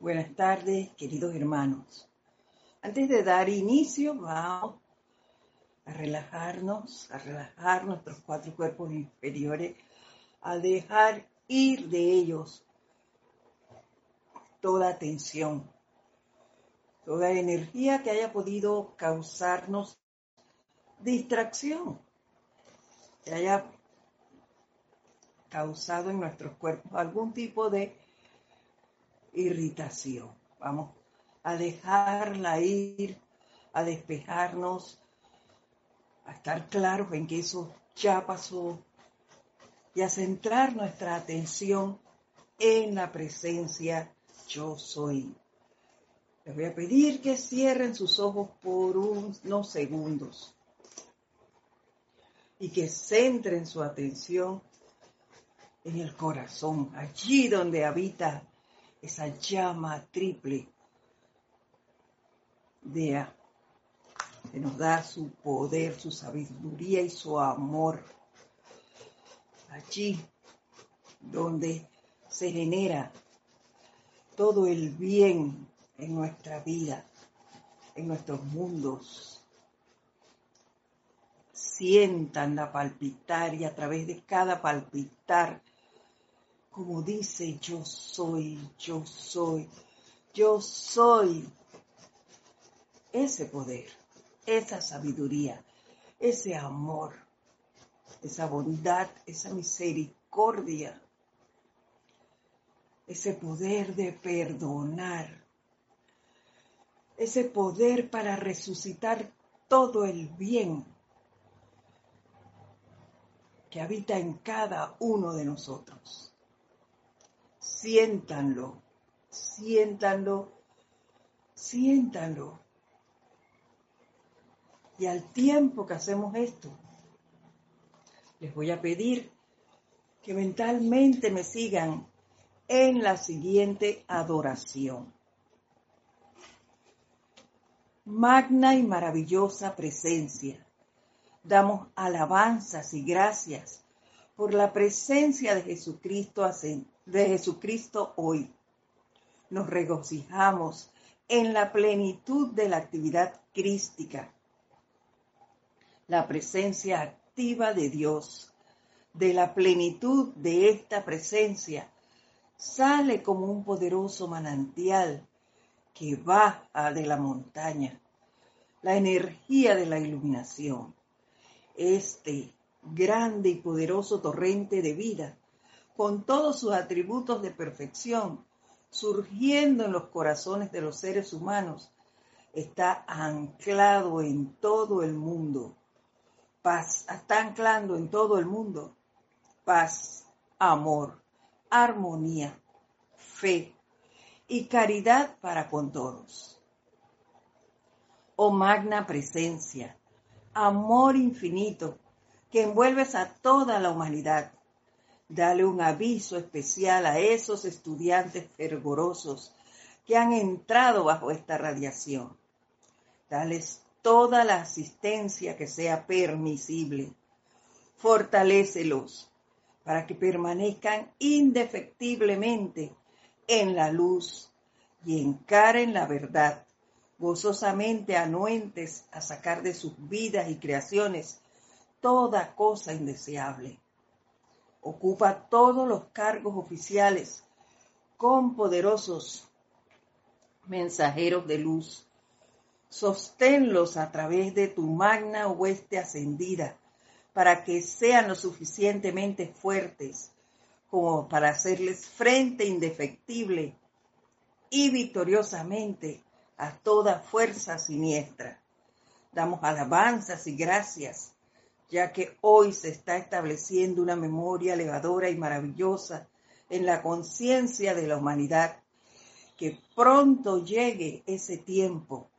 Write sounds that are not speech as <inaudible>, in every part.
Buenas tardes, queridos hermanos. Antes de dar inicio, vamos a relajarnos, a relajar nuestros cuatro cuerpos inferiores, a dejar ir de ellos toda tensión, toda energía que haya podido causarnos distracción, que haya causado en nuestros cuerpos algún tipo de irritación. Vamos a dejarla ir, a despejarnos, a estar claros en que eso ya pasó y a centrar nuestra atención en la presencia yo soy. Les voy a pedir que cierren sus ojos por unos segundos y que centren su atención en el corazón, allí donde habita esa llama triple de que nos da su poder, su sabiduría y su amor. Allí donde se genera todo el bien en nuestra vida, en nuestros mundos. Sientan la palpitar y a través de cada palpitar como dice yo soy, yo soy, yo soy. Ese poder, esa sabiduría, ese amor, esa bondad, esa misericordia, ese poder de perdonar, ese poder para resucitar todo el bien que habita en cada uno de nosotros siéntanlo, siéntanlo, siéntanlo. Y al tiempo que hacemos esto, les voy a pedir que mentalmente me sigan en la siguiente adoración. Magna y maravillosa presencia, damos alabanzas y gracias por la presencia de Jesucristo de Jesucristo hoy. Nos regocijamos en la plenitud de la actividad crística, la presencia activa de Dios, de la plenitud de esta presencia, sale como un poderoso manantial que baja de la montaña, la energía de la iluminación. Este grande y poderoso torrente de vida con todos sus atributos de perfección, surgiendo en los corazones de los seres humanos, está anclado en todo el mundo. Paz, está anclando en todo el mundo. Paz, amor, armonía, fe y caridad para con todos. Oh magna presencia, amor infinito que envuelves a toda la humanidad Dale un aviso especial a esos estudiantes fervorosos que han entrado bajo esta radiación. Dales toda la asistencia que sea permisible. Fortalécelos para que permanezcan indefectiblemente en la luz y encaren la verdad, gozosamente anuentes a sacar de sus vidas y creaciones toda cosa indeseable ocupa todos los cargos oficiales con poderosos mensajeros de luz. Sosténlos a través de tu magna hueste ascendida para que sean lo suficientemente fuertes como para hacerles frente indefectible y victoriosamente a toda fuerza siniestra. Damos alabanzas y gracias ya que hoy se está estableciendo una memoria elevadora y maravillosa en la conciencia de la humanidad, que pronto llegue ese tiempo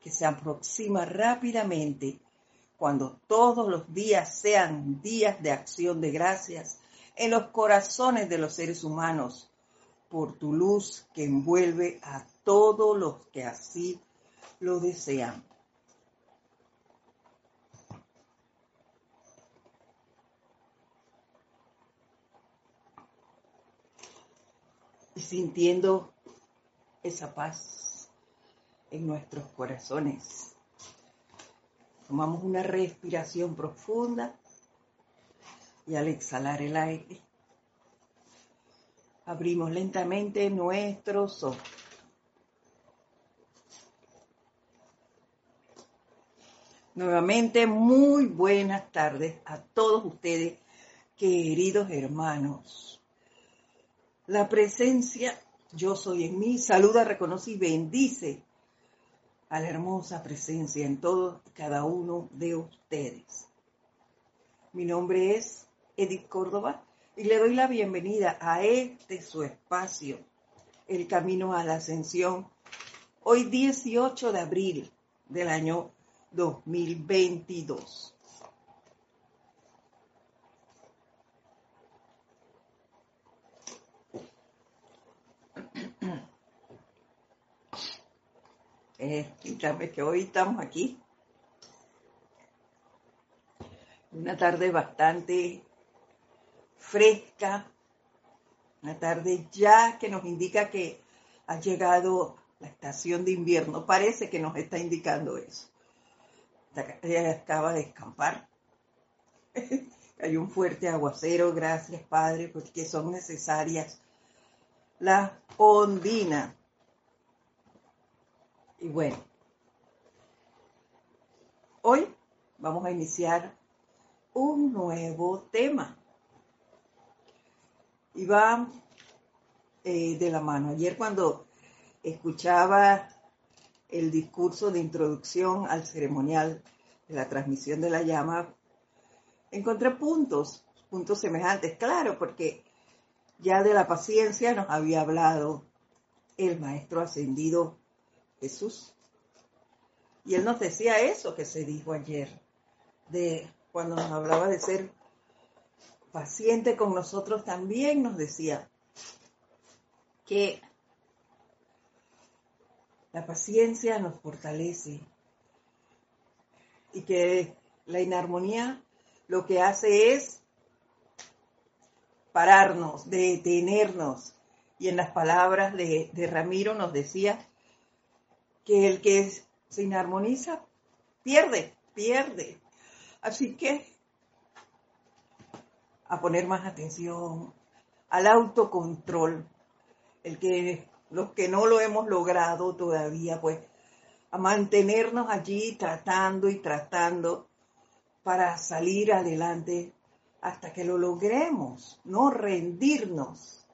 que se aproxima rápidamente cuando todos los días sean días de acción de gracias en los corazones de los seres humanos por tu luz que envuelve a todos los que así lo desean. Sintiendo esa paz en nuestros corazones. Tomamos una respiración profunda y al exhalar el aire, abrimos lentamente nuestros ojos. Nuevamente, muy buenas tardes a todos ustedes, queridos hermanos. La presencia, yo soy en mí, saluda, reconoce y bendice a la hermosa presencia en todos y cada uno de ustedes. Mi nombre es Edith Córdoba y le doy la bienvenida a este su espacio, El Camino a la Ascensión, hoy 18 de abril del año 2022. Explícame que hoy estamos aquí. Una tarde bastante fresca, una tarde ya que nos indica que ha llegado la estación de invierno. Parece que nos está indicando eso acaba de escampar. <laughs> Hay un fuerte aguacero, gracias Padre, porque son necesarias la ondina. Y bueno, hoy vamos a iniciar un nuevo tema. Y eh, de la mano. Ayer cuando escuchaba el discurso de introducción al ceremonial de la transmisión de la llama, encontré puntos, puntos semejantes, claro, porque ya de la paciencia nos había hablado el Maestro Ascendido Jesús. Y él nos decía eso que se dijo ayer, de cuando nos hablaba de ser paciente con nosotros, también nos decía que la paciencia nos fortalece y que la inarmonía lo que hace es pararnos, detenernos. Y en las palabras de, de Ramiro nos decía que el que se inarmoniza pierde, pierde. Así que a poner más atención al autocontrol, el que los que no lo hemos logrado todavía, pues a mantenernos allí tratando y tratando para salir adelante hasta que lo logremos, no rendirnos,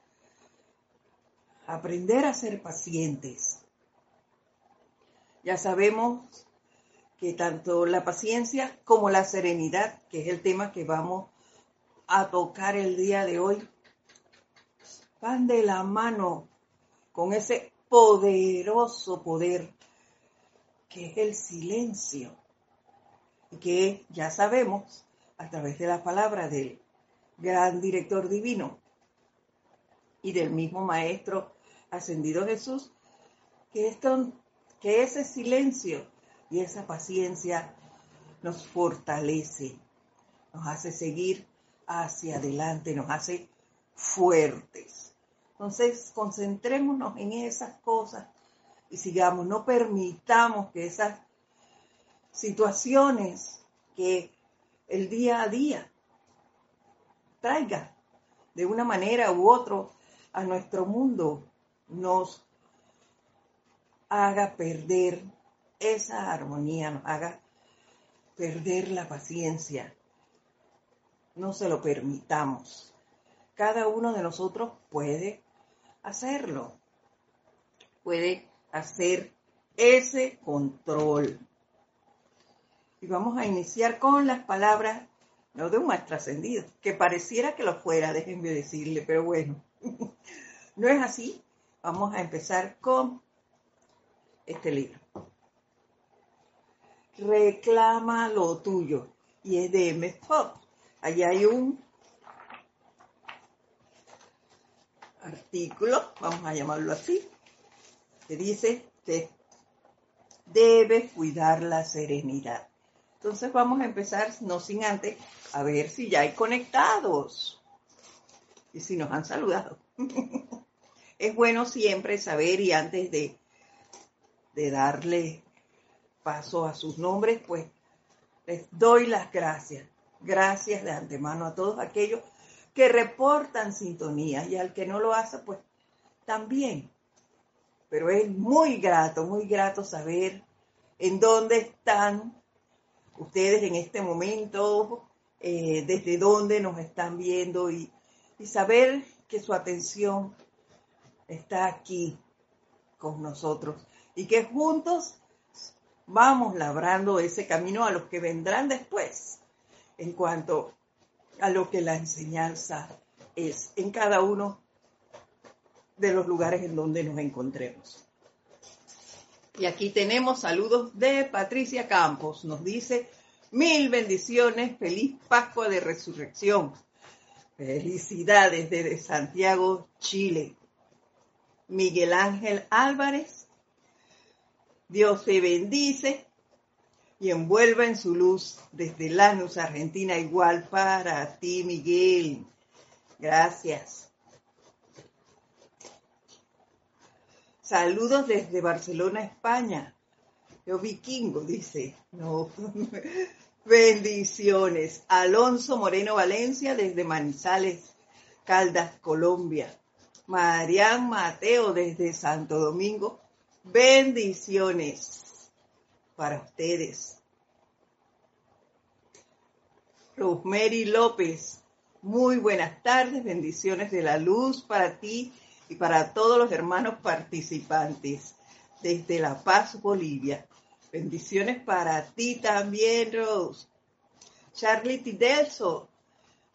aprender a ser pacientes. Ya sabemos que tanto la paciencia como la serenidad, que es el tema que vamos a tocar el día de hoy, van de la mano con ese poderoso poder que es el silencio y que ya sabemos a través de la palabra del gran director divino y del mismo maestro ascendido Jesús, que, esto, que ese silencio y esa paciencia nos fortalece, nos hace seguir hacia adelante, nos hace fuertes. Entonces, concentrémonos en esas cosas y sigamos, no permitamos que esas situaciones que el día a día traiga de una manera u otra a nuestro mundo nos haga perder esa armonía, haga perder la paciencia. No se lo permitamos. Cada uno de nosotros puede hacerlo. Puede hacer ese control. Y vamos a iniciar con las palabras, no de un maestro ascendido, que pareciera que lo fuera, déjenme decirle, pero bueno, <laughs> no es así. Vamos a empezar con este libro. Reclama lo tuyo. Y es de M. Pop. Allí hay un artículo, vamos a llamarlo así, que dice que debe cuidar la serenidad. Entonces vamos a empezar, no sin antes, a ver si ya hay conectados y si nos han saludado. <laughs> es bueno siempre saber y antes de, de darle paso a sus nombres, pues les doy las gracias. Gracias de antemano a todos aquellos que reportan sintonía y al que no lo hace, pues también. Pero es muy grato, muy grato saber en dónde están ustedes en este momento, eh, desde dónde nos están viendo y, y saber que su atención está aquí con nosotros y que juntos vamos labrando ese camino a los que vendrán después en cuanto a lo que la enseñanza es en cada uno de los lugares en donde nos encontremos. Y aquí tenemos saludos de Patricia Campos. Nos dice, mil bendiciones, feliz Pascua de Resurrección. Felicidades desde Santiago, Chile. Miguel Ángel Álvarez, Dios te bendice y envuelva en su luz desde Lanús, Argentina, igual para ti, Miguel. Gracias. Saludos desde Barcelona, España. Yo vikingo, dice. No. <laughs> Bendiciones. Alonso Moreno Valencia desde Manizales, Caldas, Colombia. Marian Mateo desde Santo Domingo. Bendiciones para ustedes. Rosemary López. Muy buenas tardes. Bendiciones de la luz para ti y para todos los hermanos participantes desde La Paz, Bolivia. Bendiciones para ti también, Rose. Charlie Tidelso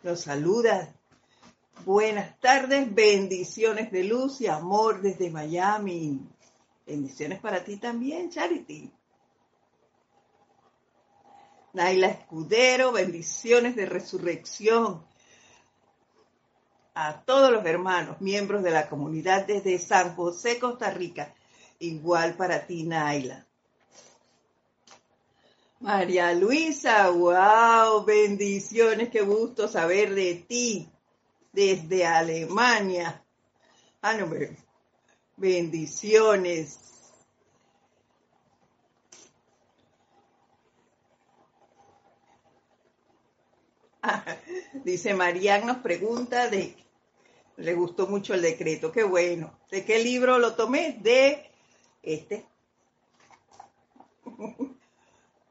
nos saluda. Buenas tardes, bendiciones de luz y amor desde Miami. Bendiciones para ti también, Charity. Naila Escudero, bendiciones de resurrección a todos los hermanos, miembros de la comunidad desde San José, Costa Rica. Igual para ti, Naila. María Luisa, wow, bendiciones, qué gusto saber de ti desde Alemania. Ah, no, bendiciones. <laughs> dice Marian nos pregunta de le gustó mucho el decreto, qué bueno. ¿De qué libro lo tomé? De este. <laughs>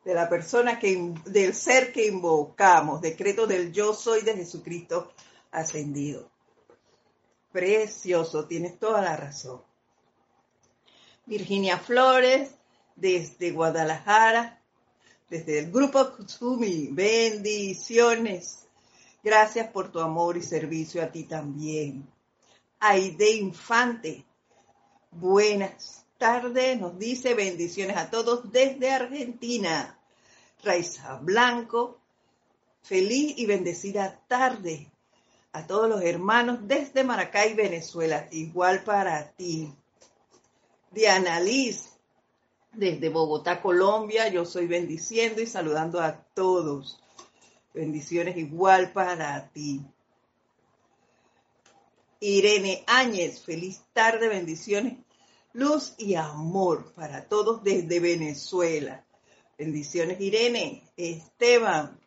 De la persona que, del ser que invocamos, decreto del yo soy de Jesucristo ascendido. Precioso, tienes toda la razón. Virginia Flores, desde Guadalajara, desde el grupo Kutsumi, bendiciones. Gracias por tu amor y servicio a ti también. Aide Infante, buenas tardes, nos dice bendiciones a todos desde Argentina. Raiza Blanco, feliz y bendecida tarde a todos los hermanos desde Maracay, Venezuela, igual para ti. Diana Liz, desde Bogotá, Colombia, yo soy bendiciendo y saludando a todos. Bendiciones igual para ti. Irene Áñez, feliz tarde, bendiciones, luz y amor para todos desde Venezuela. Bendiciones Irene, Esteban.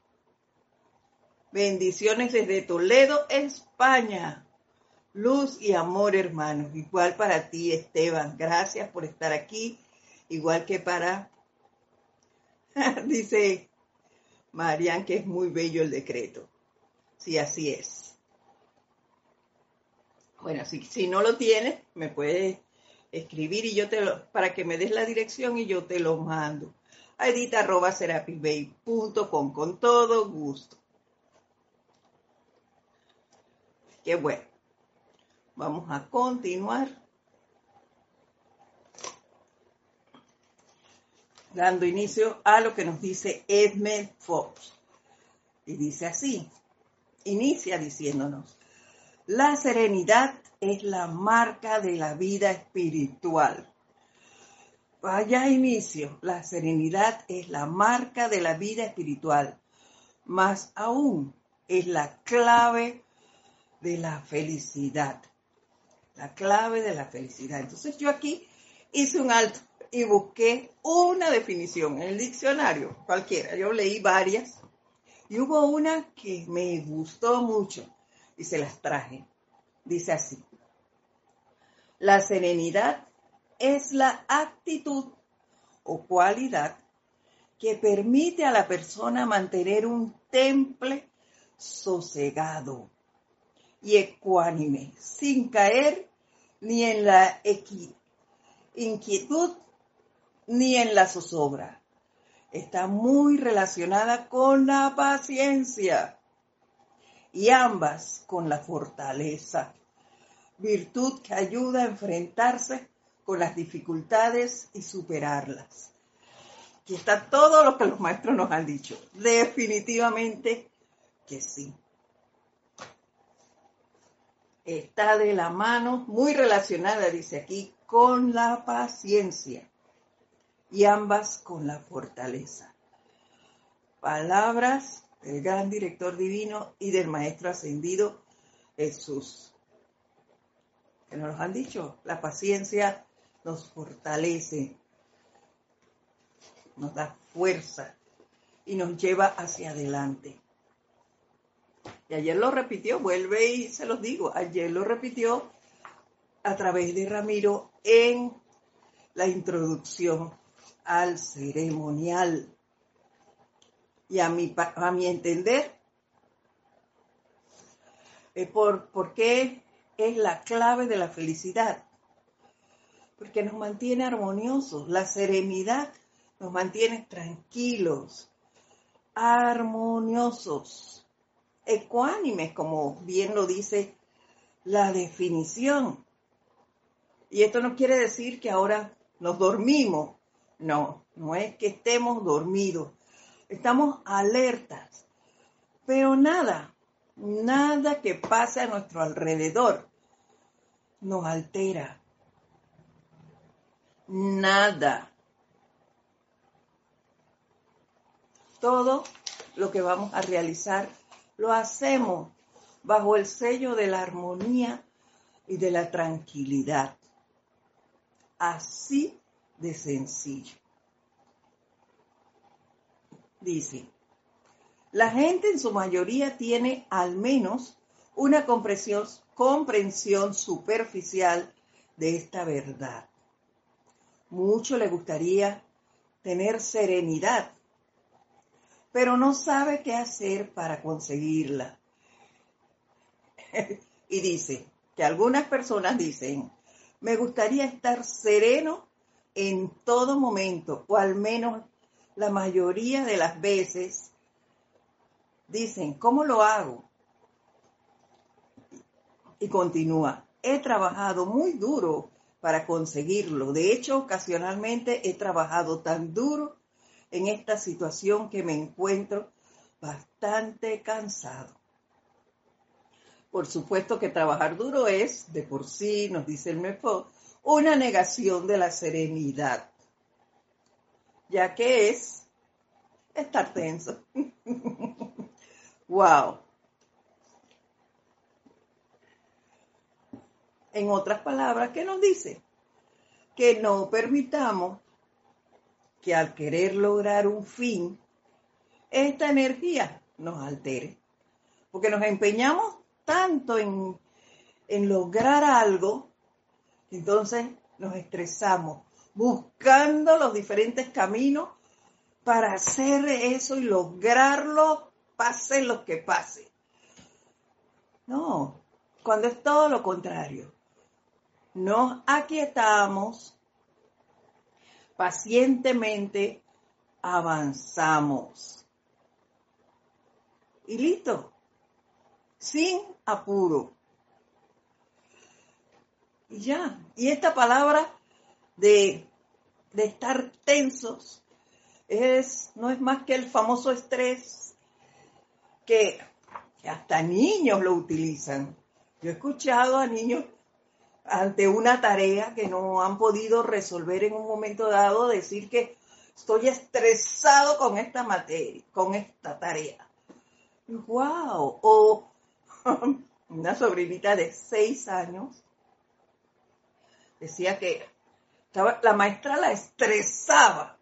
Bendiciones desde Toledo, España. Luz y amor, hermanos. Igual para ti, Esteban. Gracias por estar aquí. Igual que para, <laughs> dice Marian, que es muy bello el decreto. Sí, así es. Bueno, si, no lo tienes, me puedes escribir y yo te lo, para que me des la dirección y yo te lo mando a edita.com con todo gusto. Qué bueno. Vamos a continuar. dando inicio a lo que nos dice Edmund Fox. Y dice así, inicia diciéndonos, la serenidad es la marca de la vida espiritual. Vaya inicio, la serenidad es la marca de la vida espiritual, más aún es la clave de la felicidad. La clave de la felicidad. Entonces yo aquí hice un alto y busqué una definición en el diccionario, cualquiera. Yo leí varias y hubo una que me gustó mucho y se las traje. Dice así, la serenidad es la actitud o cualidad que permite a la persona mantener un temple sosegado y ecuánime, sin caer ni en la inquietud ni en la zozobra. Está muy relacionada con la paciencia y ambas con la fortaleza, virtud que ayuda a enfrentarse con las dificultades y superarlas. Aquí está todo lo que los maestros nos han dicho. Definitivamente que sí. Está de la mano, muy relacionada, dice aquí, con la paciencia y ambas con la fortaleza. Palabras del gran director divino y del maestro ascendido Jesús. Que nos han dicho, la paciencia nos fortalece, nos da fuerza y nos lleva hacia adelante. Y ayer lo repitió, vuelve y se los digo, ayer lo repitió a través de Ramiro en la introducción al ceremonial. Y a mi, a mi entender, por, ¿por qué es la clave de la felicidad? Porque nos mantiene armoniosos. La serenidad nos mantiene tranquilos, armoniosos, ecuánimes, como bien lo dice la definición. Y esto no quiere decir que ahora nos dormimos. No, no es que estemos dormidos. Estamos alertas. Pero nada, nada que pase a nuestro alrededor nos altera. Nada. Todo lo que vamos a realizar lo hacemos bajo el sello de la armonía y de la tranquilidad. Así de sencillo. Dice, la gente en su mayoría tiene al menos una comprensión, comprensión superficial de esta verdad. Mucho le gustaría tener serenidad pero no sabe qué hacer para conseguirla. <laughs> y dice que algunas personas dicen, me gustaría estar sereno en todo momento, o al menos la mayoría de las veces. Dicen, ¿cómo lo hago? Y continúa, he trabajado muy duro para conseguirlo. De hecho, ocasionalmente he trabajado tan duro en esta situación que me encuentro bastante cansado. Por supuesto que trabajar duro es, de por sí, nos dice el MEFO, una negación de la serenidad, ya que es estar tenso. <laughs> wow. En otras palabras, ¿qué nos dice? Que no permitamos que al querer lograr un fin, esta energía nos altere. Porque nos empeñamos tanto en, en lograr algo, entonces nos estresamos buscando los diferentes caminos para hacer eso y lograrlo, pase lo que pase. No, cuando es todo lo contrario. Nos aquietamos, pacientemente avanzamos. Y listo, sin apuro. Y ya, y esta palabra de, de estar tensos es, no es más que el famoso estrés que, que hasta niños lo utilizan. Yo he escuchado a niños ante una tarea que no han podido resolver en un momento dado, decir que estoy estresado con esta materia, con esta tarea. ¡Wow! O <laughs> una sobrinita de seis años decía que la maestra la estresaba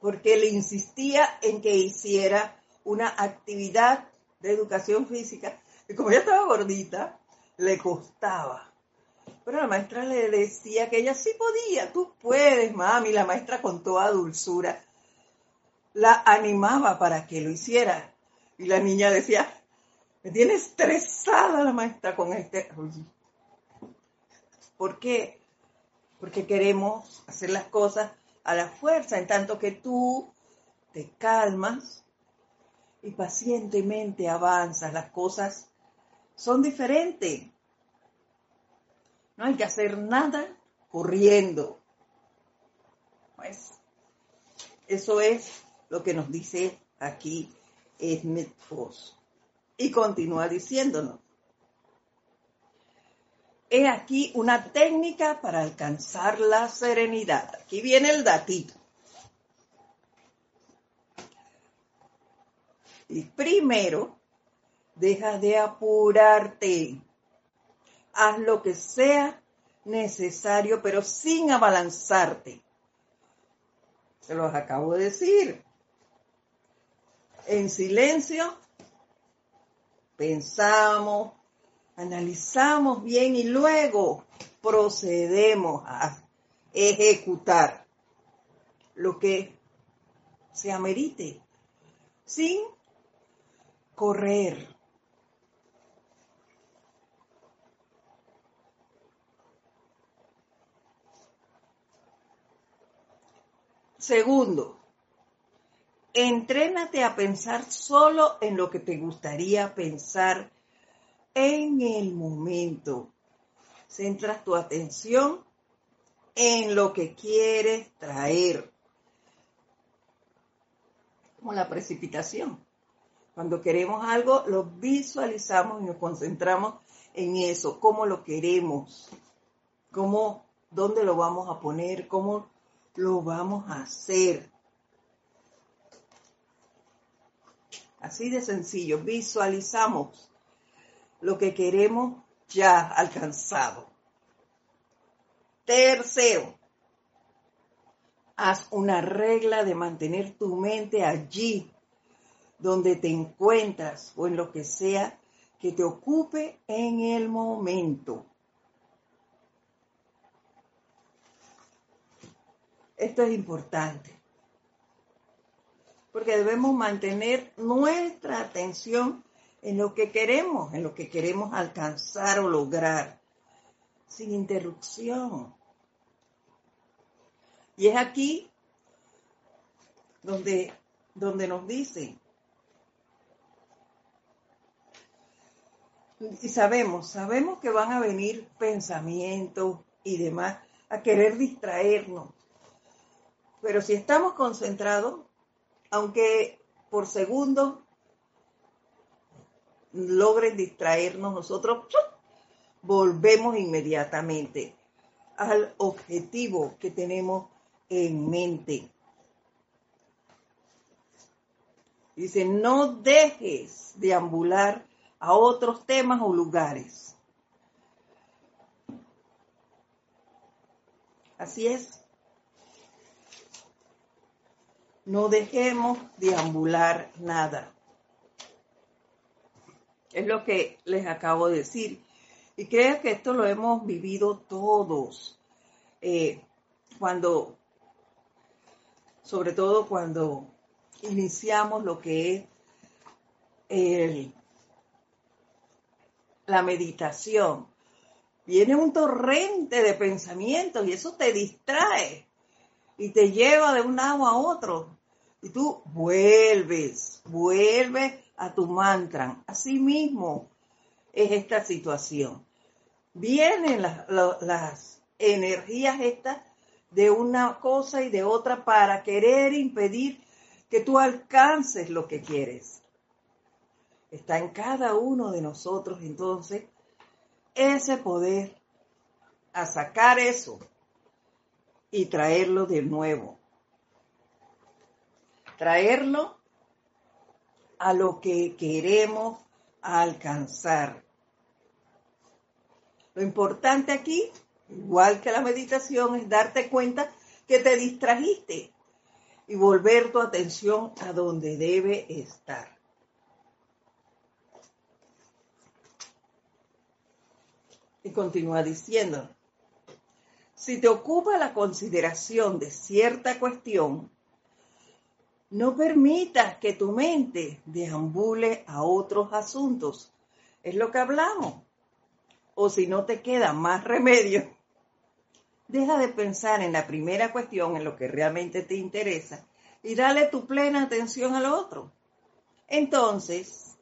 porque le insistía en que hiciera una actividad de educación física y como ella estaba gordita, le costaba. Pero la maestra le decía que ella sí podía, tú puedes, mami. La maestra con toda dulzura la animaba para que lo hiciera. Y la niña decía, me tiene estresada la maestra con este. ¿Por qué? Porque queremos hacer las cosas a la fuerza, en tanto que tú te calmas y pacientemente avanzas. Las cosas son diferentes. No hay que hacer nada corriendo. Pues eso es lo que nos dice aquí Smith Foss. Y continúa diciéndonos. He aquí una técnica para alcanzar la serenidad. Aquí viene el datito. Y primero, deja de apurarte haz lo que sea necesario, pero sin abalanzarte. Se los acabo de decir. En silencio, pensamos, analizamos bien y luego procedemos a ejecutar lo que se amerite, sin correr, Segundo, entrénate a pensar solo en lo que te gustaría pensar en el momento. Centras tu atención en lo que quieres traer. Como la precipitación. Cuando queremos algo, lo visualizamos y nos concentramos en eso, cómo lo queremos, cómo, dónde lo vamos a poner, cómo lo vamos a hacer. Así de sencillo, visualizamos lo que queremos ya alcanzado. Tercero, haz una regla de mantener tu mente allí donde te encuentras o en lo que sea que te ocupe en el momento. Esto es importante. Porque debemos mantener nuestra atención en lo que queremos, en lo que queremos alcanzar o lograr, sin interrupción. Y es aquí donde, donde nos dice, y sabemos, sabemos que van a venir pensamientos y demás a querer distraernos. Pero si estamos concentrados, aunque por segundo logren distraernos, nosotros volvemos inmediatamente al objetivo que tenemos en mente. Dice, no dejes de ambular a otros temas o lugares. Así es. No dejemos de ambular nada. Es lo que les acabo de decir. Y creo que esto lo hemos vivido todos. Eh, cuando, sobre todo cuando iniciamos lo que es la meditación, viene un torrente de pensamientos y eso te distrae y te lleva de un lado a otro. Y tú vuelves, vuelves a tu mantra. Así mismo es esta situación. Vienen las, las energías estas de una cosa y de otra para querer impedir que tú alcances lo que quieres. Está en cada uno de nosotros entonces ese poder a sacar eso y traerlo de nuevo. Traerlo a lo que queremos alcanzar. Lo importante aquí igual que la meditación, es darte cuenta que te distrajiste y volver tu atención a donde debe estar. Y continúa diciendo, si te ocupa la consideración de cierta cuestión, no permitas que tu mente deambule a otros asuntos. Es lo que hablamos. O si no te queda más remedio, deja de pensar en la primera cuestión, en lo que realmente te interesa, y dale tu plena atención al otro. Entonces,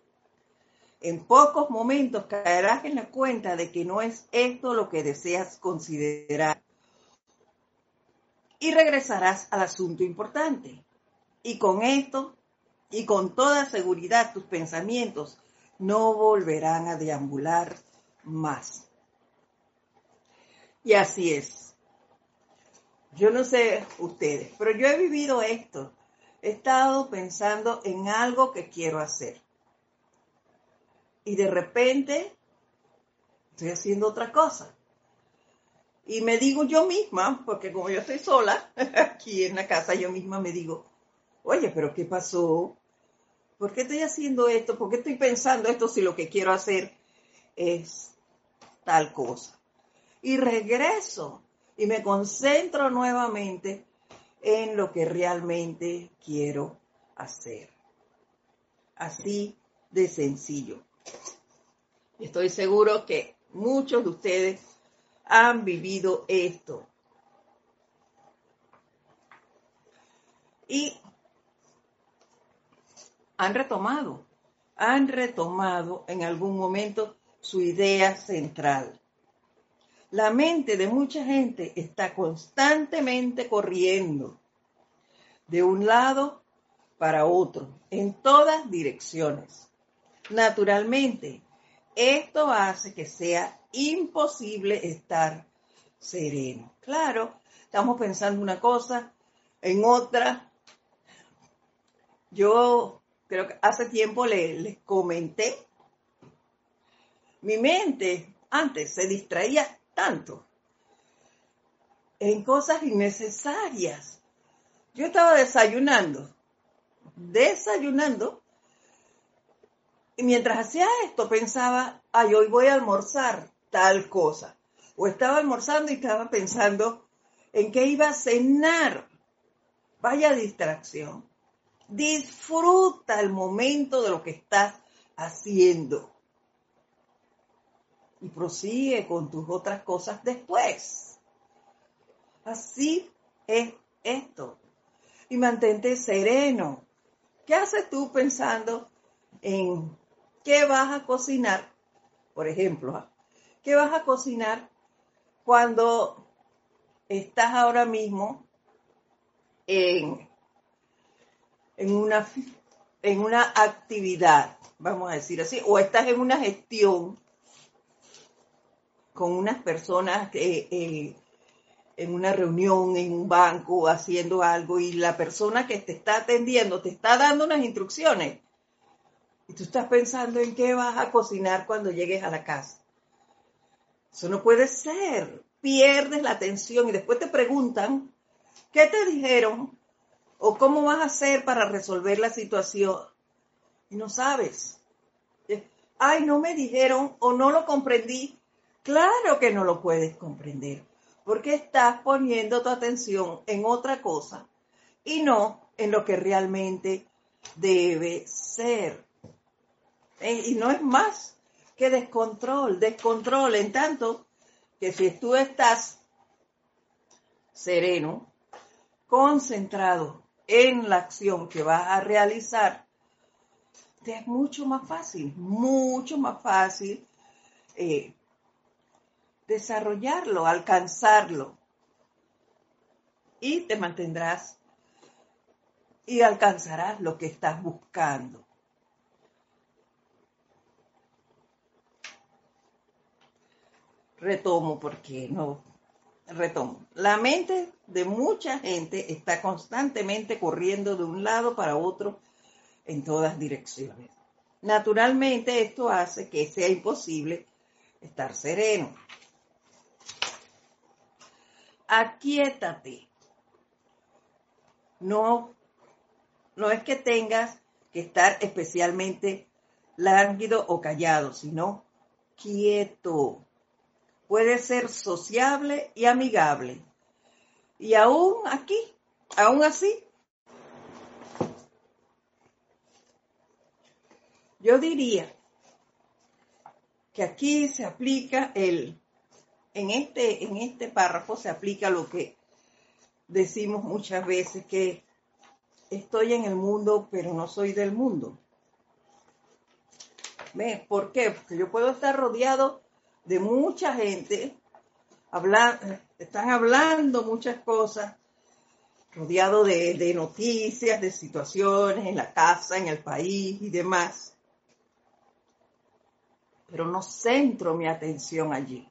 en pocos momentos caerás en la cuenta de que no es esto lo que deseas considerar y regresarás al asunto importante. Y con esto, y con toda seguridad, tus pensamientos no volverán a deambular más. Y así es. Yo no sé ustedes, pero yo he vivido esto. He estado pensando en algo que quiero hacer. Y de repente estoy haciendo otra cosa. Y me digo yo misma, porque como yo estoy sola <laughs> aquí en la casa, yo misma me digo, oye, pero ¿qué pasó? ¿Por qué estoy haciendo esto? ¿Por qué estoy pensando esto si lo que quiero hacer es tal cosa? Y regreso y me concentro nuevamente en lo que realmente quiero hacer. Así de sencillo. Estoy seguro que muchos de ustedes han vivido esto. Y han retomado, han retomado en algún momento su idea central. La mente de mucha gente está constantemente corriendo de un lado para otro, en todas direcciones. Naturalmente, esto hace que sea imposible estar sereno. Claro, estamos pensando una cosa, en otra. Yo creo que hace tiempo les, comenté, mi mente antes se distraía tanto en cosas innecesarias. Yo estaba desayunando, desayunando, mientras hacía esto pensaba, ay, hoy voy a almorzar tal cosa. O estaba almorzando y estaba pensando en qué iba a cenar. Vaya distracción. Disfruta el momento de lo que estás haciendo. Y prosigue con tus otras cosas después. Así es esto. Y mantente sereno. ¿Qué haces tú pensando en qué vas a cocinar? Por ejemplo, ¿Qué vas a cocinar cuando estás ahora mismo en, en, una, en una actividad, vamos a decir así, o estás en una gestión con unas personas en una reunión, en un banco, haciendo algo, y la persona que te está atendiendo te está dando unas instrucciones. Y tú estás pensando en qué vas a cocinar cuando llegues a la casa. Eso no puede ser. Pierdes la atención y después te preguntan, ¿qué te dijeron? ¿O cómo vas a hacer para resolver la situación? Y no sabes. Ay, no me dijeron o no lo comprendí. Claro que no lo puedes comprender, porque estás poniendo tu atención en otra cosa y no en lo que realmente debe ser. Eh, y no es más que descontrol, descontrol, en tanto que si tú estás sereno, concentrado en la acción que vas a realizar, te es mucho más fácil, mucho más fácil eh, desarrollarlo, alcanzarlo. Y te mantendrás y alcanzarás lo que estás buscando. Retomo porque no, retomo. La mente de mucha gente está constantemente corriendo de un lado para otro en todas direcciones. Naturalmente esto hace que sea imposible estar sereno. aquíétate. No, no es que tengas que estar especialmente lánguido o callado, sino quieto. Puede ser sociable y amigable. Y aún aquí, aún así, yo diría que aquí se aplica el, en este, en este párrafo se aplica lo que decimos muchas veces, que estoy en el mundo, pero no soy del mundo. ¿Ves? ¿Por qué? Porque yo puedo estar rodeado de mucha gente, están hablando muchas cosas, rodeado de, de noticias, de situaciones en la casa, en el país y demás. Pero no centro mi atención allí.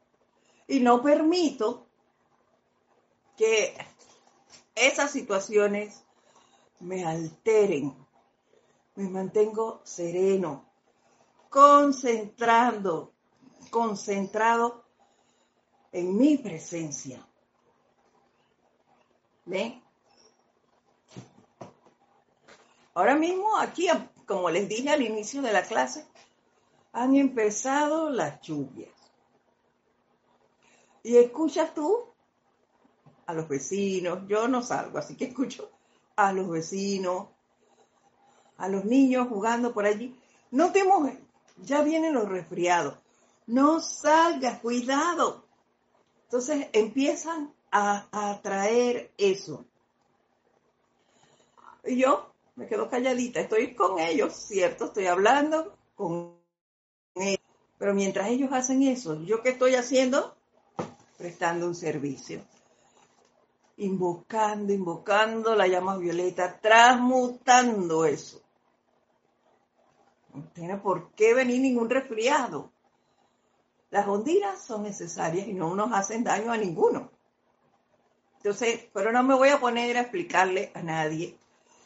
Y no permito que esas situaciones me alteren. Me mantengo sereno, concentrando, concentrado en mi presencia. ¿Ven? Ahora mismo aquí, como les dije al inicio de la clase, han empezado las lluvias. Y escuchas tú a los vecinos, yo no salgo, así que escucho a los vecinos, a los niños jugando por allí. No te mojes, ya vienen los resfriados. No salgas, cuidado. Entonces empiezan a, atraer eso. Y yo me quedo calladita, estoy con ellos, ¿cierto? Estoy hablando con ellos. Pero mientras ellos hacen eso, ¿yo qué estoy haciendo? Prestando un servicio invocando, invocando la llama violeta, transmutando eso. No tiene por qué venir ningún resfriado. Las ondinas son necesarias y no nos hacen daño a ninguno. Entonces, pero no me voy a poner a explicarle a nadie,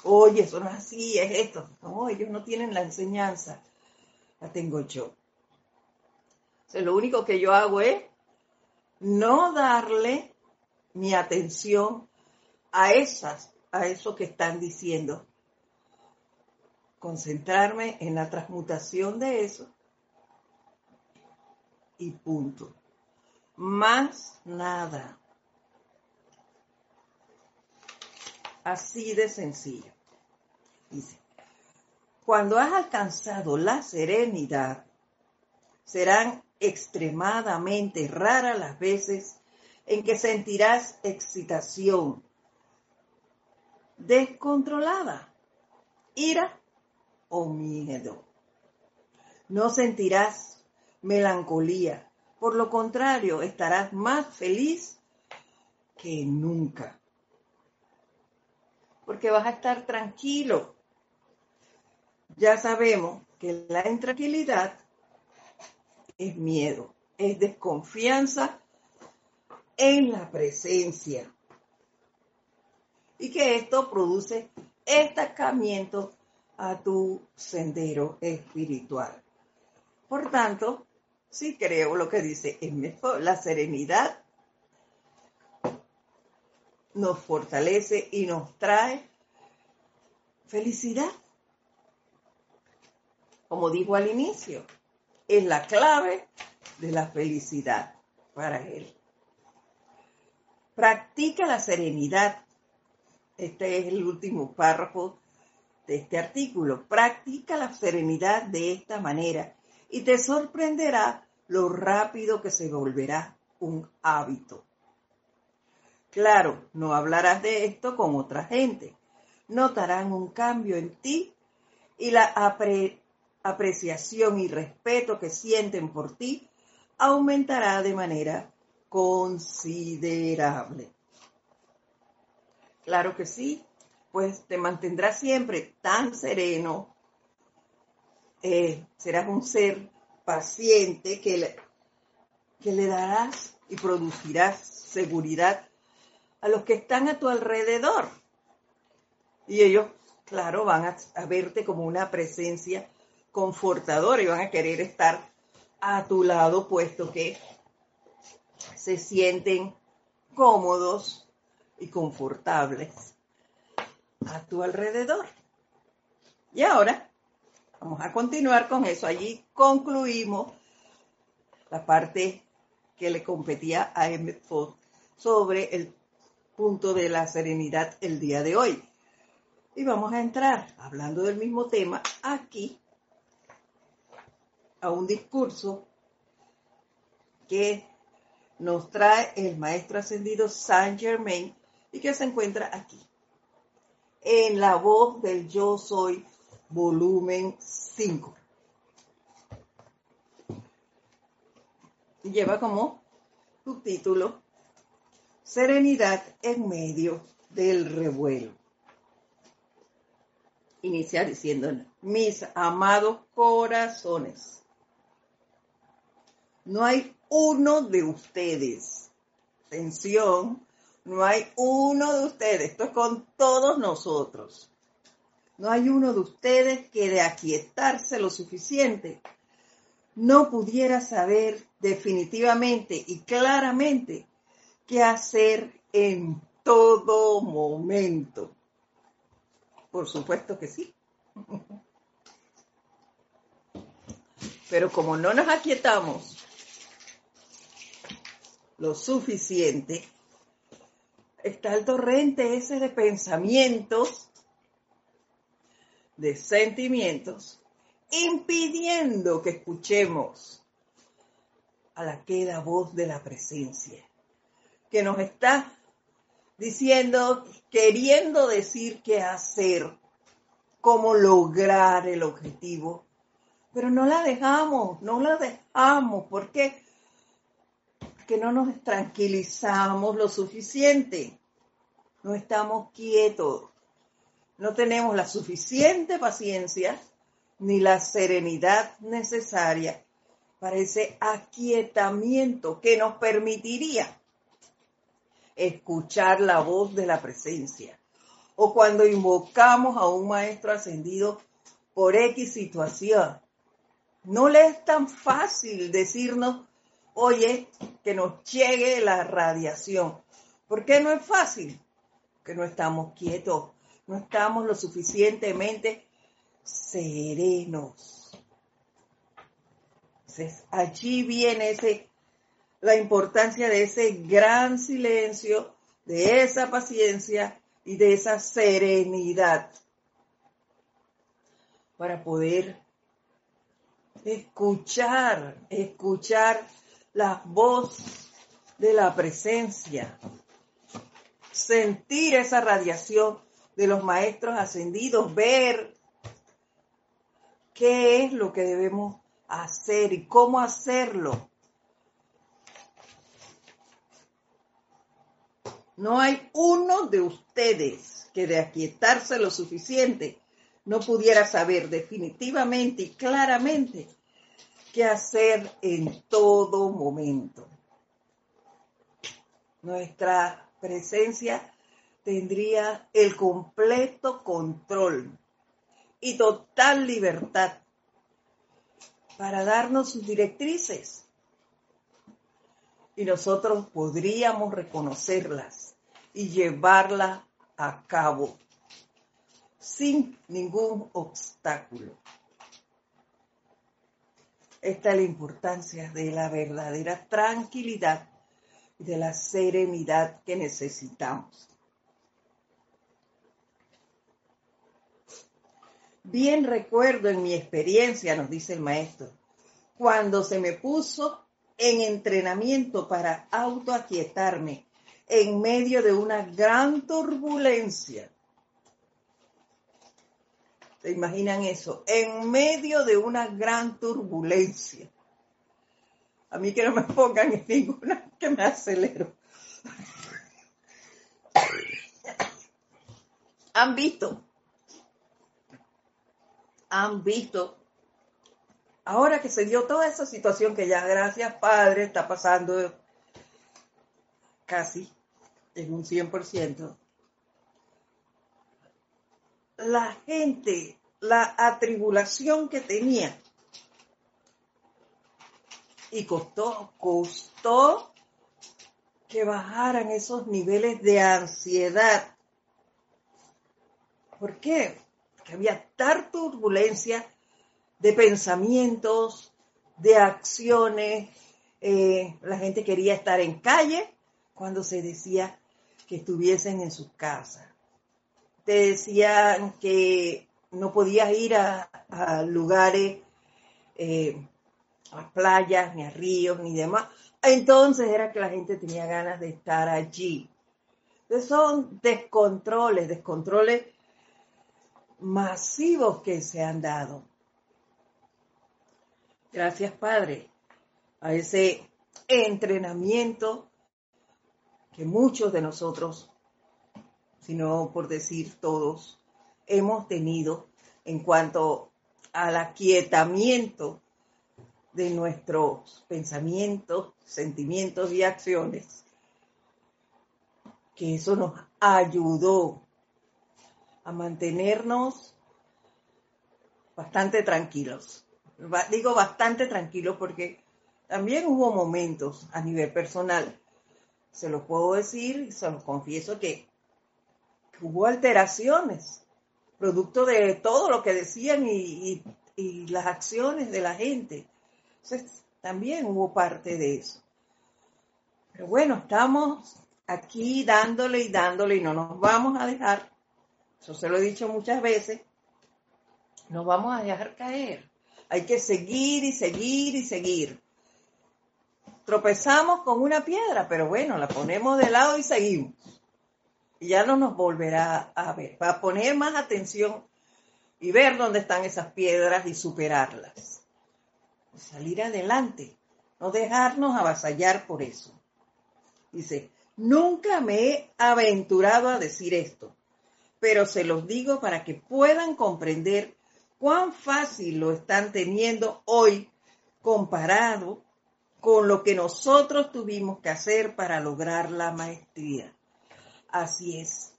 oye, eso no es así, es esto. No, ellos no tienen la enseñanza, la tengo yo. Entonces, lo único que yo hago es no darle mi atención a esas, a eso que están diciendo. Concentrarme en la transmutación de eso y punto. Más nada. Así de sencillo. Dice, cuando has alcanzado la serenidad, serán extremadamente raras las veces en que sentirás excitación descontrolada, ira o miedo. No sentirás melancolía, por lo contrario, estarás más feliz que nunca. Porque vas a estar tranquilo. Ya sabemos que la intranquilidad es miedo, es desconfianza en la presencia. Y que esto produce estancamiento a tu sendero espiritual. Por tanto, sí creo lo que dice, es mejor la serenidad nos fortalece y nos trae felicidad. Como dijo al inicio, es la clave de la felicidad para él. Practica la serenidad. Este es el último párrafo de este artículo. Practica la serenidad de esta manera y te sorprenderá lo rápido que se volverá un hábito. Claro, no hablarás de esto con otra gente. Notarán un cambio en ti y la apreciación y respeto que sienten por ti aumentará de manera considerable. Claro que sí, pues te mantendrás siempre tan sereno, eh, serás un ser paciente que le, que le darás y producirás seguridad a los que están a tu alrededor. Y ellos, claro, van a, a verte como una presencia confortadora y van a querer estar a tu lado, puesto que se sienten cómodos y confortables a tu alrededor. Y ahora vamos a continuar con eso. Allí concluimos la parte que le competía a Emmett Fox sobre el punto de la serenidad el día de hoy. Y vamos a entrar, hablando del mismo tema, aquí a un discurso que nos trae el maestro ascendido Saint Germain y que se encuentra aquí, en la voz del Yo Soy, volumen 5. Lleva como subtítulo Serenidad en medio del revuelo. Inicia diciendo, mis amados corazones, no hay uno de ustedes. Atención, no hay uno de ustedes. Esto es con todos nosotros. No hay uno de ustedes que de aquietarse lo suficiente no pudiera saber definitivamente y claramente qué hacer en todo momento. Por supuesto que sí. <laughs> Pero como no nos aquietamos lo suficiente, está el torrente ese de pensamientos, de sentimientos, impidiendo que escuchemos a la queda voz de la presencia, que nos está diciendo, queriendo decir qué hacer, cómo lograr el objetivo, pero no la dejamos, no la dejamos, ¿por qué? que no nos tranquilizamos lo suficiente, no estamos quietos, no tenemos la suficiente paciencia ni la serenidad necesaria para ese aquietamiento que nos permitiría escuchar la voz de la presencia. O cuando invocamos a un maestro ascendido por X situación, no le es tan fácil decirnos, oye, que nos llegue la radiación. ¿Por qué no es fácil? Que no estamos quietos, no estamos lo suficientemente serenos. Entonces, allí viene ese, la importancia de ese gran silencio, de esa paciencia y de esa serenidad para poder escuchar, escuchar la voz de la presencia, sentir esa radiación de los maestros ascendidos, ver qué es lo que debemos hacer y cómo hacerlo. No hay uno de ustedes que de aquietarse lo suficiente no pudiera saber definitivamente y claramente que hacer en todo momento. Nuestra presencia tendría el completo control y total libertad para darnos sus directrices. Y nosotros podríamos reconocerlas y llevarlas a cabo sin ningún obstáculo. Esta es la importancia de la verdadera tranquilidad y de la serenidad que necesitamos. Bien recuerdo en mi experiencia, nos dice el maestro, cuando se me puso en entrenamiento para autoaquietarme en medio de una gran turbulencia ¿Se imaginan eso? En medio de una gran turbulencia. A mí que no me pongan en ninguna que me acelero. <coughs> Han visto, han visto, ahora que se dio toda esa situación que ya gracias Padre está pasando casi en un 100%, la gente, la atribulación que tenía. Y costó, costó que bajaran esos niveles de ansiedad. ¿Por qué? Porque había tal turbulencia de pensamientos, de acciones. Eh, la gente quería estar en calle cuando se decía que estuviesen en sus casas. Te decían que no podías ir a, lugares, eh, a playas, ni a ríos, ni demás. Entonces era que la gente tenía ganas de estar allí. Entonces son descontroles, descontroles masivos que se han dado. Gracias, Padre, a ese entrenamiento que muchos de nosotros, si no por decir todos, hemos tenido en cuanto al aquietamiento de nuestros pensamientos, sentimientos y acciones, que eso nos ayudó a mantenernos bastante tranquilos. Digo bastante tranquilos porque también hubo momentos a nivel personal, se lo puedo decir, se lo confieso que hubo alteraciones, producto de todo lo que decían y, y las acciones de la gente. Entonces, también hubo parte de eso. Pero bueno, estamos aquí dándole y dándole y no nos vamos a dejar, eso se lo he dicho muchas veces, nos vamos a dejar caer. Hay que seguir y seguir y seguir. Tropezamos con una piedra, pero bueno, la ponemos de lado y seguimos. Y ya no nos volverá a ver, para poner más atención y ver dónde están esas piedras y superarlas salir adelante, no dejarnos avasallar por eso. Dice, nunca me he aventurado a decir esto, pero se los digo para que puedan comprender cuán fácil lo están teniendo hoy comparado con lo que nosotros tuvimos que hacer para lograr la maestría. Así es.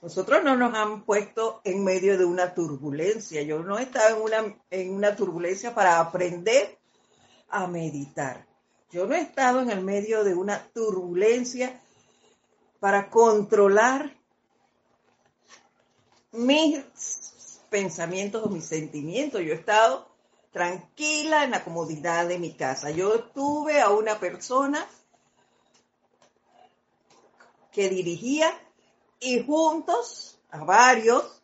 Nosotros no nos han puesto en medio de una turbulencia. Yo no he estado en una, en una turbulencia para aprender a meditar. Yo no he estado en el medio de una turbulencia para controlar mis pensamientos o mis sentimientos. Yo he estado tranquila en la comodidad de mi casa. Yo tuve a una persona que dirigía y juntos, a varios,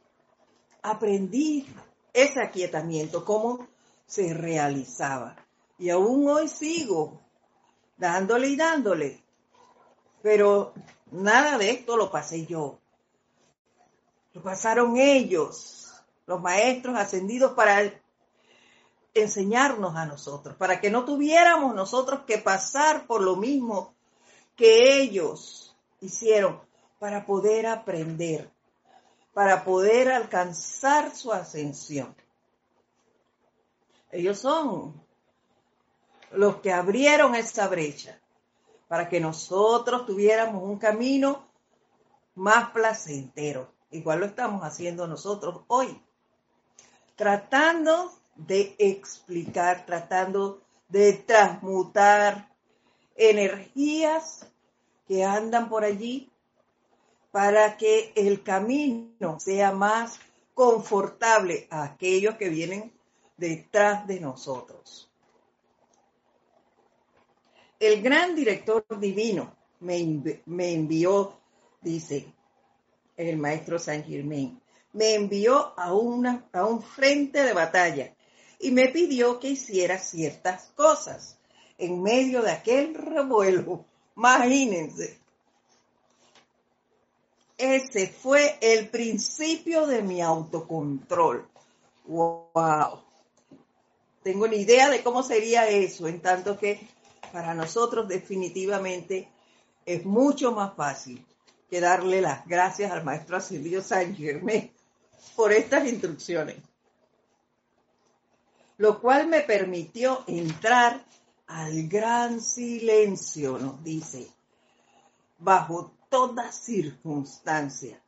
aprendí ese aquietamiento, cómo se realizaba. Y aún hoy sigo dándole y dándole. Pero nada de esto lo pasé yo. Lo pasaron ellos, los maestros ascendidos para enseñarnos a nosotros, para que no tuviéramos nosotros que pasar por lo mismo que ellos hicieron para poder aprender, para poder alcanzar su ascensión. Ellos son los que abrieron esa brecha para que nosotros tuviéramos un camino más placentero. Igual lo estamos haciendo nosotros hoy, tratando de explicar, tratando de transmutar energías que andan por allí para que el camino sea más confortable a aquellos que vienen detrás de nosotros. El gran director divino me, envió, dice el maestro San Germain, me envió a, un frente de batalla y me pidió que hiciera ciertas cosas en medio de aquel revuelo. Imagínense, ese fue el principio de mi autocontrol. ¡Wow! Tengo ni idea de cómo sería eso, en tanto que para nosotros definitivamente es mucho más fácil que darle las gracias al maestro Ascendido San Germán por estas instrucciones, lo cual me permitió entrar al gran silencio, nos dice, bajo toda circunstancia.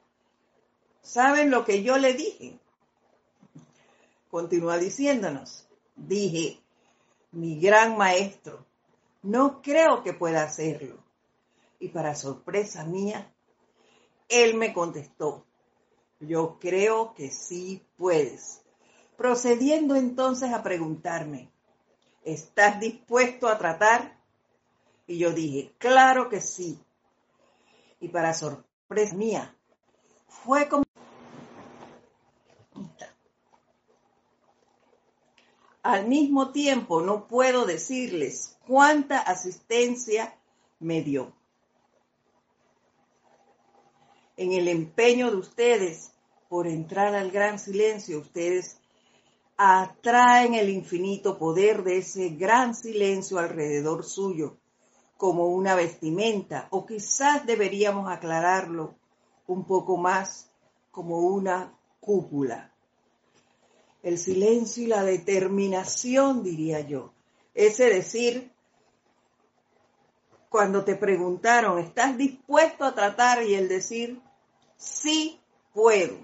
¿Saben lo que yo le dije? Continúa diciéndonos. Dije, mi gran maestro, no creo que pueda hacerlo. Y para sorpresa mía, él me contestó, yo creo que sí puedes. Procediendo entonces a preguntarme, ¿estás dispuesto a tratar? Y yo dije, claro que sí. Y para sorpresa mía, fue como... Al mismo tiempo, no puedo decirles cuánta asistencia me dio. En el empeño de ustedes por entrar al gran silencio, ustedes atraen el infinito poder de ese gran silencio alrededor suyo como una vestimenta, o quizás deberíamos aclararlo un poco más como una cúpula. El silencio y la determinación, diría yo. Ese decir, cuando te preguntaron, ¿estás dispuesto a tratar? Y el decir, sí puedo.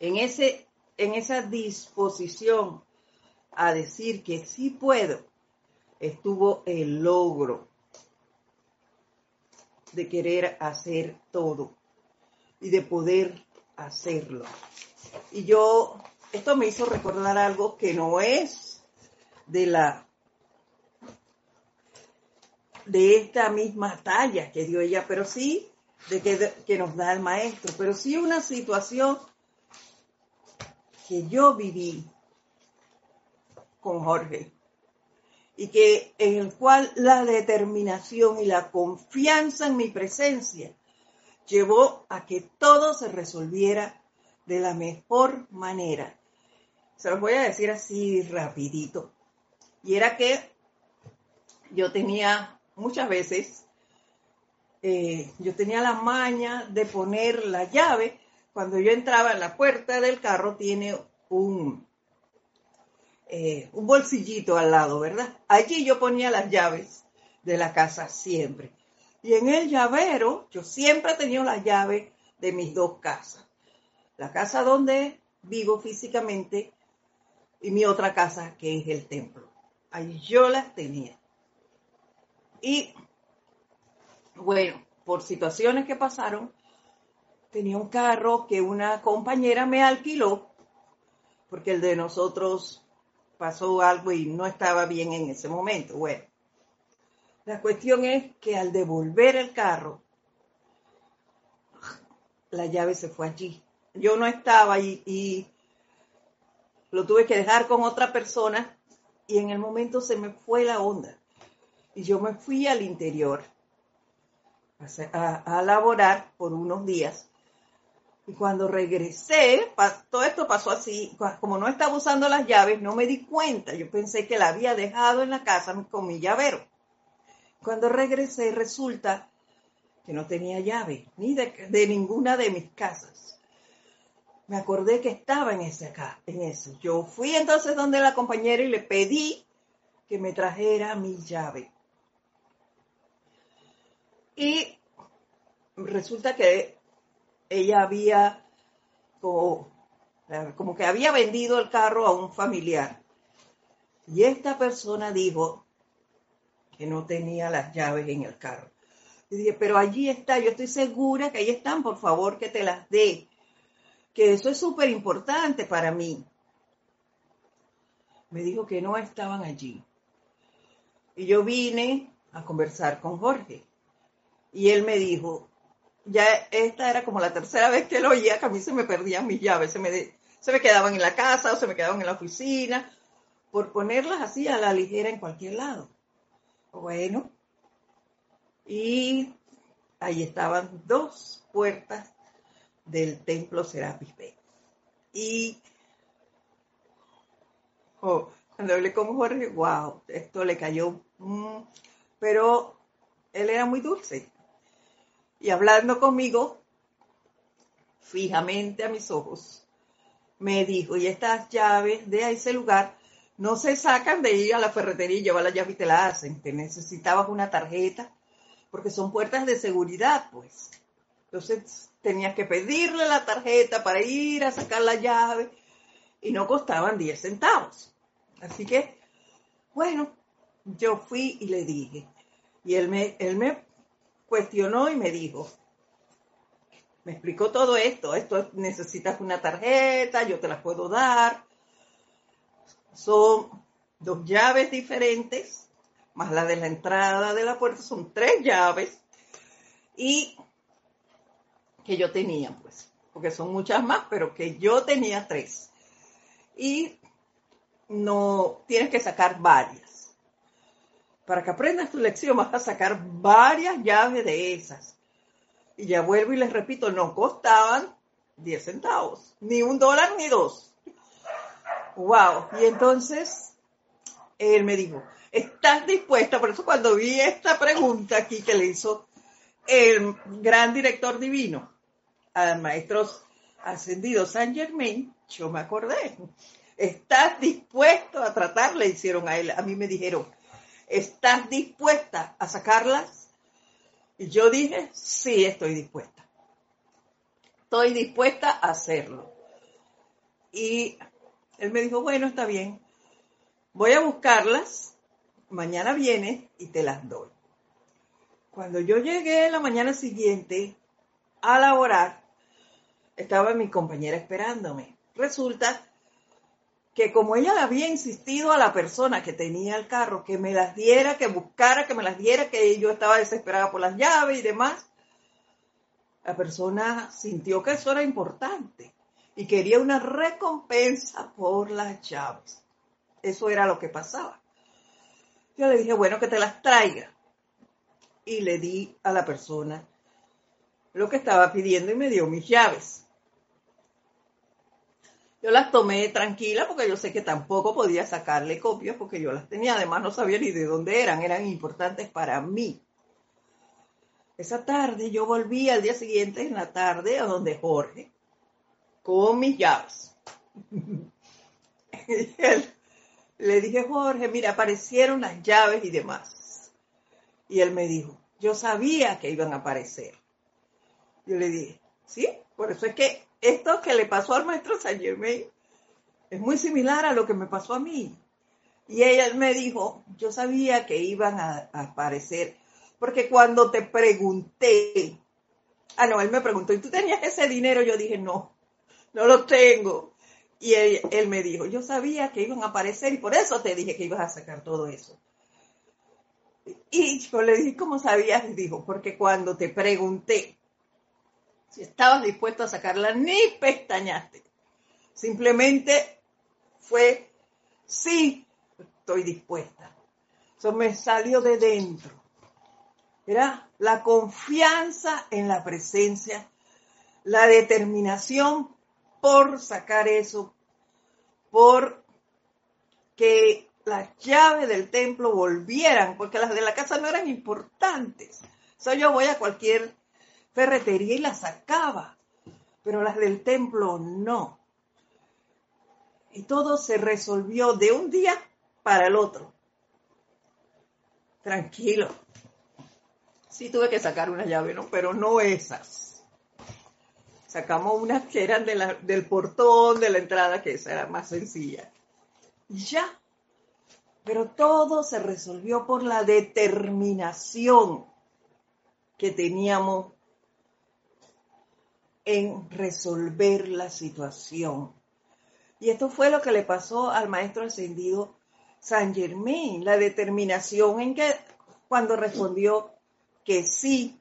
En, ese, en esa disposición a decir que sí puedo, estuvo el logro de querer hacer todo y de poder hacerlo. Y yo, esto me hizo recordar algo que no es de la, de esta misma talla que dio ella, pero sí de que, que nos da el maestro, pero sí una situación que yo viví con Jorge y que en el cual la determinación y la confianza en mi presencia llevó a que todo se resolviera de la mejor manera. Se los voy a decir así rapidito. Y era que yo tenía muchas veces, eh, yo tenía la maña de poner la llave. Cuando yo entraba en la puerta del carro tiene un, eh, un bolsillito al lado, ¿verdad? Allí yo ponía las llaves de la casa siempre. Y en el llavero yo siempre he tenido las llaves de mis dos casas. La casa donde vivo físicamente y mi otra casa que es el templo. Ahí yo las tenía. Y bueno, por situaciones que pasaron, tenía un carro que una compañera me alquiló porque el de nosotros pasó algo y no estaba bien en ese momento. Bueno, la cuestión es que al devolver el carro, la llave se fue allí. Yo no estaba ahí y lo tuve que dejar con otra persona y en el momento se me fue la onda. Y yo me fui al interior a, a laborar por unos días y cuando regresé, todo esto pasó así, como no estaba usando las llaves, no me di cuenta. Yo pensé que la había dejado en la casa con mi llavero. Cuando regresé, resulta que no tenía llave, ni de, ninguna de mis casas. Me acordé que estaba en ese acá, en eso. Yo fui entonces donde la compañera y le pedí que me trajera mi llave. Y resulta que ella había como, como que había vendido el carro a un familiar. Y esta persona dijo que no tenía las llaves en el carro. Y dije, pero allí está, yo estoy segura que ahí están, por favor que te las dé. Que eso es súper importante para mí. Me dijo que no estaban allí. Y yo vine a conversar con Jorge. Y él me dijo, ya esta era como la tercera vez que lo oía, que a mí se me perdían mis llaves, se me, se me quedaban en la casa o se me quedaban en la oficina, por ponerlas así a la ligera en cualquier lado. Bueno, y ahí estaban dos puertas del templo Serapis Bey. Y oh, cuando hablé con Jorge, wow, esto le cayó, mm, pero él era muy dulce y hablando conmigo fijamente a mis ojos, me dijo, y estas llaves de ese lugar no se sacan de ir a la ferretería y llevar la llave y te la hacen, te necesitabas una tarjeta, porque son puertas de seguridad, pues. Entonces tenías que pedirle la tarjeta para ir a sacar la llave y no costaban 10 centavos. Así que, bueno, yo fui y le dije, y él me, él me cuestionó y me dijo, me explicó todo esto, esto necesitas una tarjeta, yo te la puedo dar. Son dos llaves diferentes, más la de la entrada de la puerta, son tres llaves. Y que yo tenía, pues, porque son muchas más, pero que yo tenía tres. Y no tienes que sacar varias. Para que aprendas tu lección vas a sacar varias llaves de esas. Y ya vuelvo y les repito, no costaban 10 centavos, ni un dólar ni dos. Wow. Y entonces él me dijo, ¿estás dispuesta? Por eso cuando vi esta pregunta aquí que le hizo el gran director divino al maestro ascendido San Germain, yo me acordé. ¿Estás dispuesto a tratar? Le hicieron a él. A mí me dijeron, ¿estás dispuesta a sacarlas? Y yo dije, sí, estoy dispuesta. Estoy dispuesta a hacerlo. Y él me dijo, bueno, está bien. Voy a buscarlas. Mañana viene y te las doy. Cuando yo llegué la mañana siguiente a laborar, estaba mi compañera esperándome. Resulta que como ella le había insistido a la persona que tenía el carro que me las diera, que buscara, que me las diera, que yo estaba desesperada por las llaves y demás, la persona sintió que eso era importante y quería una recompensa por las llaves. Eso era lo que pasaba. Yo le dije, bueno, que te las traiga. Y le di a la persona lo que estaba pidiendo y me dio mis llaves. Yo las tomé tranquila porque yo sé que tampoco podía sacarle copias porque yo las tenía. Además no sabía ni de dónde eran, eran importantes para mí. Esa tarde yo volví al día siguiente en la tarde a donde Jorge con mis llaves. <laughs> le dije, Jorge, mira, aparecieron las llaves y demás. Y él me dijo, yo sabía que iban a aparecer. Yo le dije, sí, por eso es que esto que le pasó al maestro Saint Germain es muy similar a lo que me pasó a mí. Y ella me dijo, yo sabía que iban a, aparecer, porque cuando te pregunté, ah, no, él me preguntó, ¿y tú tenías ese dinero? Yo dije, no, no lo tengo. Y él, él me dijo, yo sabía que iban a aparecer y por eso te dije que ibas a sacar todo eso. Y yo le dije, ¿cómo sabías? Dijo, porque cuando te pregunté si estabas dispuesto a sacarla, ni pestañaste. Simplemente fue, sí, estoy dispuesta. Eso me salió de dentro. Era la confianza en la presencia, la determinación por sacar eso, por que las llaves del templo volvieran, porque las de la casa no eran importantes. O sea, yo voy a cualquier ferretería y las sacaba, pero las del templo no. Y todo se resolvió de un día para el otro. Tranquilo. Sí tuve que sacar una llave, ¿no? Pero no esas. Sacamos unas que eran del portón, de la entrada, que esa era más sencilla. Ya. Pero todo se resolvió por la determinación que teníamos en resolver la situación. Y esto fue lo que le pasó al maestro ascendido San Germain, la determinación en que cuando respondió que sí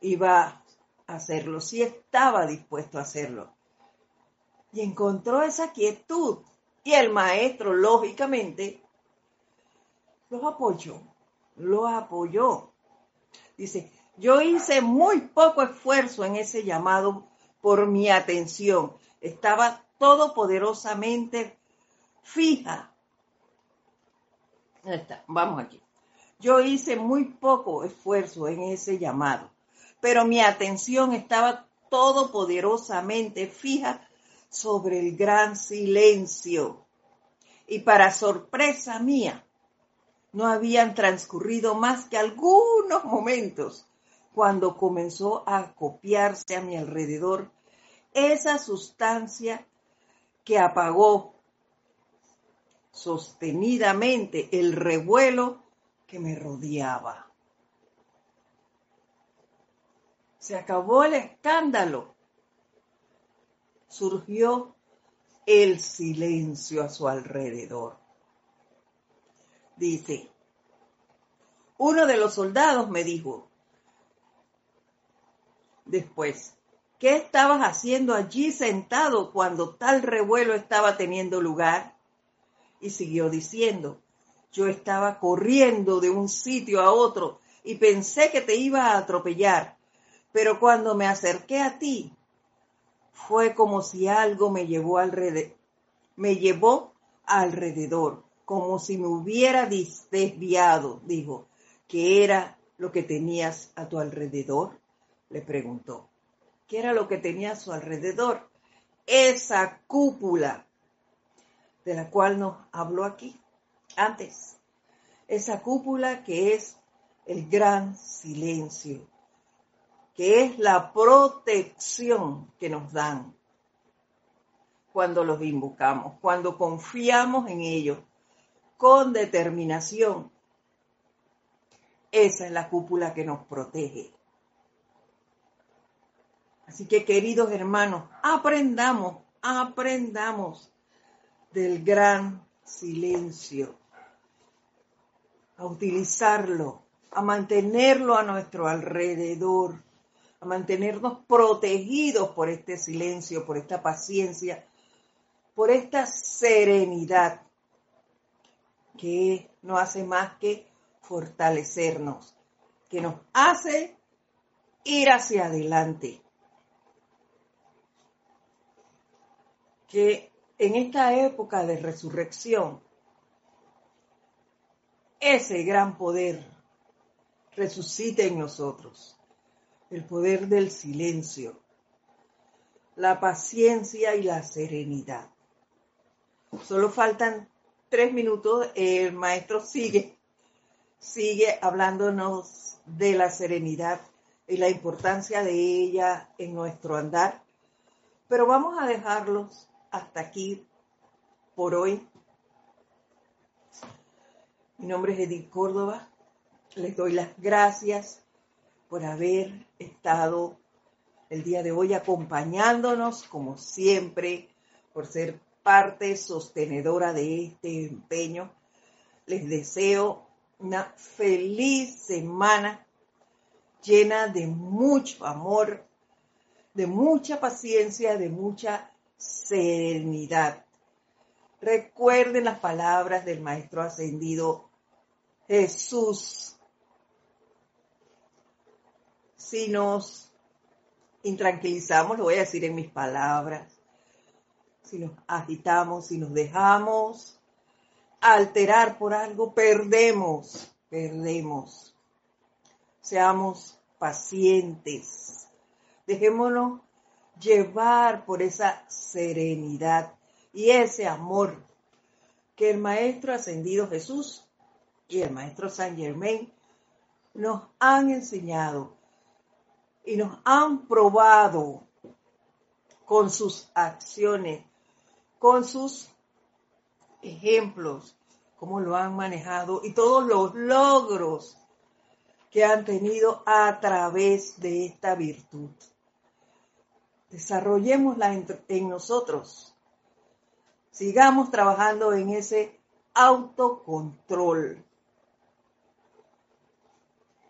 iba a hacerlo, sí estaba dispuesto a hacerlo. Y encontró esa quietud. Y el maestro, lógicamente, lo apoyó, lo apoyó. Dice, yo hice muy poco esfuerzo en ese llamado por mi atención. Estaba todopoderosamente fija. está, vamos aquí. Yo hice muy poco esfuerzo en ese llamado, pero mi atención estaba todopoderosamente fija sobre el gran silencio. Y para sorpresa mía, no habían transcurrido más que algunos momentos cuando comenzó a copiarse a mi alrededor esa sustancia que apagó sostenidamente el revuelo que me rodeaba. Se acabó el escándalo. Surgió el silencio a su alrededor. Dice, uno de los soldados me dijo, después, ¿qué estabas haciendo allí sentado cuando tal revuelo estaba teniendo lugar? Y siguió diciendo, yo estaba corriendo de un sitio a otro y pensé que te iba a atropellar, pero cuando me acerqué a ti, fue como si algo me llevó alrededor, me llevó alrededor, como si me hubiera desviado, dijo, ¿qué era lo que tenías a tu alrededor? Le preguntó. ¿Qué era lo que tenía a su alrededor? Esa cúpula de la cual nos habló aquí antes. Esa cúpula que es el gran silencio, que es la protección que nos dan cuando los invocamos, cuando confiamos en ellos con determinación. Esa es la cúpula que nos protege. Así que queridos hermanos, aprendamos, aprendamos del gran silencio, a utilizarlo, a mantenerlo a nuestro alrededor, a mantenernos protegidos por este silencio, por esta paciencia, por esta serenidad que no hace más que fortalecernos, que nos hace ir hacia adelante. Que en esta época de resurrección, ese gran poder resucite en nosotros el poder del silencio, la paciencia y la serenidad. Solo faltan tres minutos, el maestro sigue, sigue hablándonos de la serenidad y la importancia de ella en nuestro andar, pero vamos a dejarlos hasta aquí por hoy. Mi nombre es Edith Córdoba. Les doy las gracias por haber estado el día de hoy acompañándonos, como siempre, por ser parte sostenedora de este empeño. Les deseo una feliz semana llena de mucho amor, de mucha paciencia, de mucha serenidad. Recuerden las palabras del Maestro Ascendido Jesús si nos intranquilizamos, lo voy a decir en mis palabras, si nos agitamos, si nos dejamos alterar por algo, perdemos, perdemos. Seamos pacientes, dejémonos llevar por esa serenidad y ese amor que el Maestro Ascendido Jesús y el Maestro San Germain nos han enseñado y nos han probado con sus acciones, con sus ejemplos, cómo lo han manejado y todos los logros que han tenido a través de esta virtud. Desarrollémosla en, nosotros. Sigamos trabajando en ese autocontrol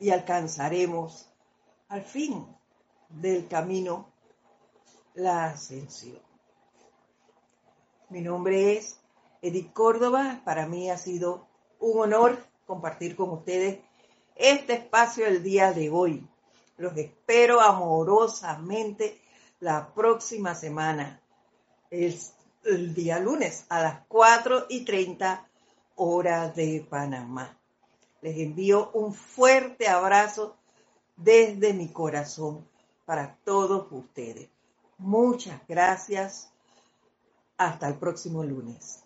y alcanzaremos al fin del camino la ascensión. Mi nombre es Edith Córdoba. Para mí ha sido un honor compartir con ustedes este espacio el día de hoy. Los espero amorosamente la próxima semana, el, el día lunes a las 4 y 30 horas de Panamá. Les envío un fuerte abrazo desde mi corazón para todos ustedes. Muchas gracias. Hasta el próximo lunes.